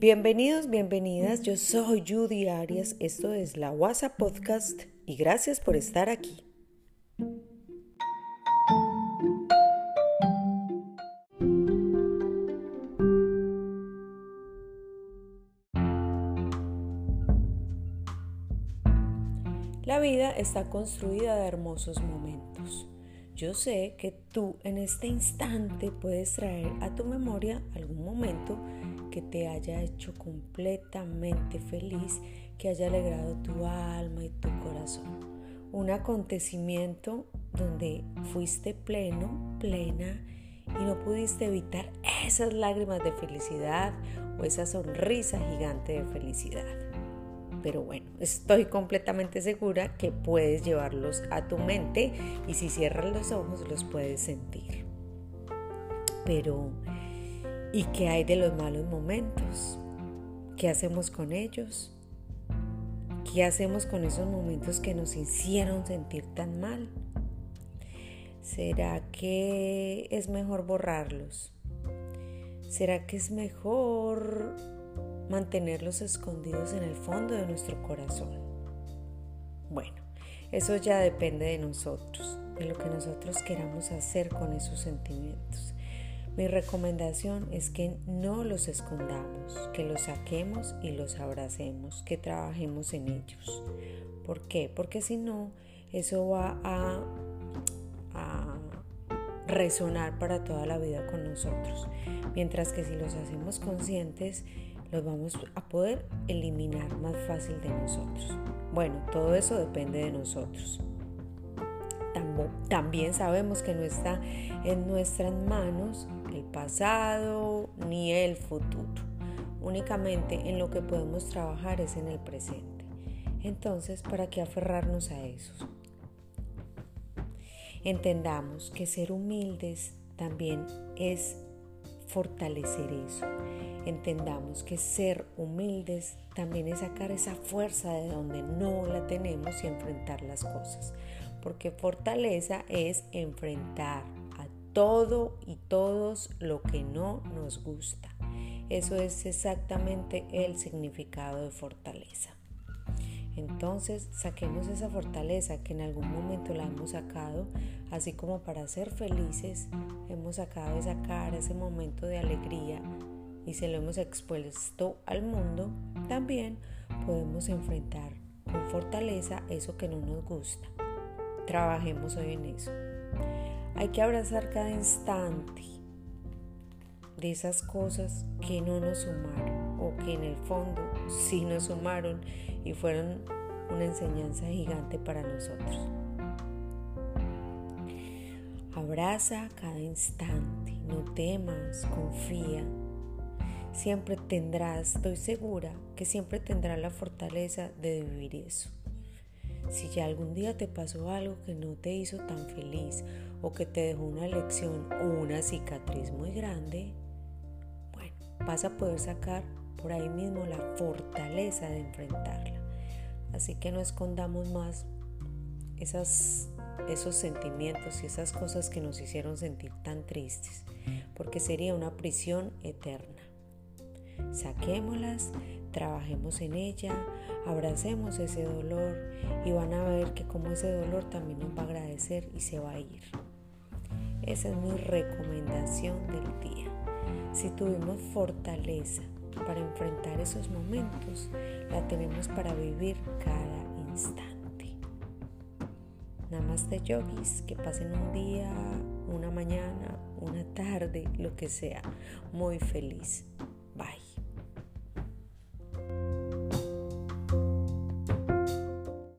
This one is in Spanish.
Bienvenidos, bienvenidas. Yo soy Judy Arias. Esto es la WhatsApp Podcast y gracias por estar aquí. La vida está construida de hermosos momentos. Yo sé que tú en este instante puedes traer a tu memoria algún momento que te haya hecho completamente feliz, que haya alegrado tu alma y tu corazón. Un acontecimiento donde fuiste pleno, plena y no pudiste evitar esas lágrimas de felicidad o esa sonrisa gigante de felicidad. Pero bueno, estoy completamente segura que puedes llevarlos a tu mente y si cierras los ojos los puedes sentir. Pero ¿Y qué hay de los malos momentos? ¿Qué hacemos con ellos? ¿Qué hacemos con esos momentos que nos hicieron sentir tan mal? ¿Será que es mejor borrarlos? ¿Será que es mejor mantenerlos escondidos en el fondo de nuestro corazón? Bueno, eso ya depende de nosotros, de lo que nosotros queramos hacer con esos sentimientos. Mi recomendación es que no los escondamos, que los saquemos y los abracemos, que trabajemos en ellos. ¿Por qué? Porque si no, eso va a, resonar para toda la vida con nosotros. Mientras que si los hacemos conscientes, los vamos a poder eliminar más fácil de nosotros. Bueno, todo eso depende de nosotros. También sabemos que no está en nuestras manos el pasado ni el futuro. Únicamente en lo que podemos trabajar es en el presente. Entonces, ¿para qué aferrarnos a eso? Entendamos que ser humildes también es fortalecer eso. Entendamos que ser humildes también es sacar esa fuerza de donde no la tenemos y enfrentar las cosas. Porque fortaleza es enfrentar todo y todos lo que no nos gusta. Eso es exactamente el significado de fortaleza. Entonces saquemos esa fortaleza que en algún momento la hemos sacado, así como para ser felices hemos sacado esa cara, ese momento de alegría y se lo hemos expuesto al mundo, también podemos enfrentar con fortaleza eso que no nos gusta. Trabajemos hoy en eso. Hay que abrazar cada instante de esas cosas que no nos sumaron o que en el fondo sí nos sumaron y fueron una enseñanza gigante para nosotros. Abraza cada instante, no temas, confía. Siempre tendrás, estoy segura que siempre tendrás la fortaleza de vivir eso. Si ya algún día te pasó algo que no te hizo tan feliz o que te dejó una lección o una cicatriz muy grande, bueno, vas a poder sacar por ahí mismo la fortaleza de enfrentarla. Así que no escondamos más esas, esos sentimientos y esas cosas que nos hicieron sentir tan tristes, porque sería una prisión eterna. Saquémoslas, trabajemos en ella, abracemos ese dolor y van a ver que como ese dolor también nos va a agradecer y se va a ir. Esa es mi recomendación del día. Si tuvimos fortaleza para enfrentar esos momentos, la tenemos para vivir cada instante. Namaste yogis, que pasen un día, una mañana, una tarde, lo que sea, muy feliz. Bye.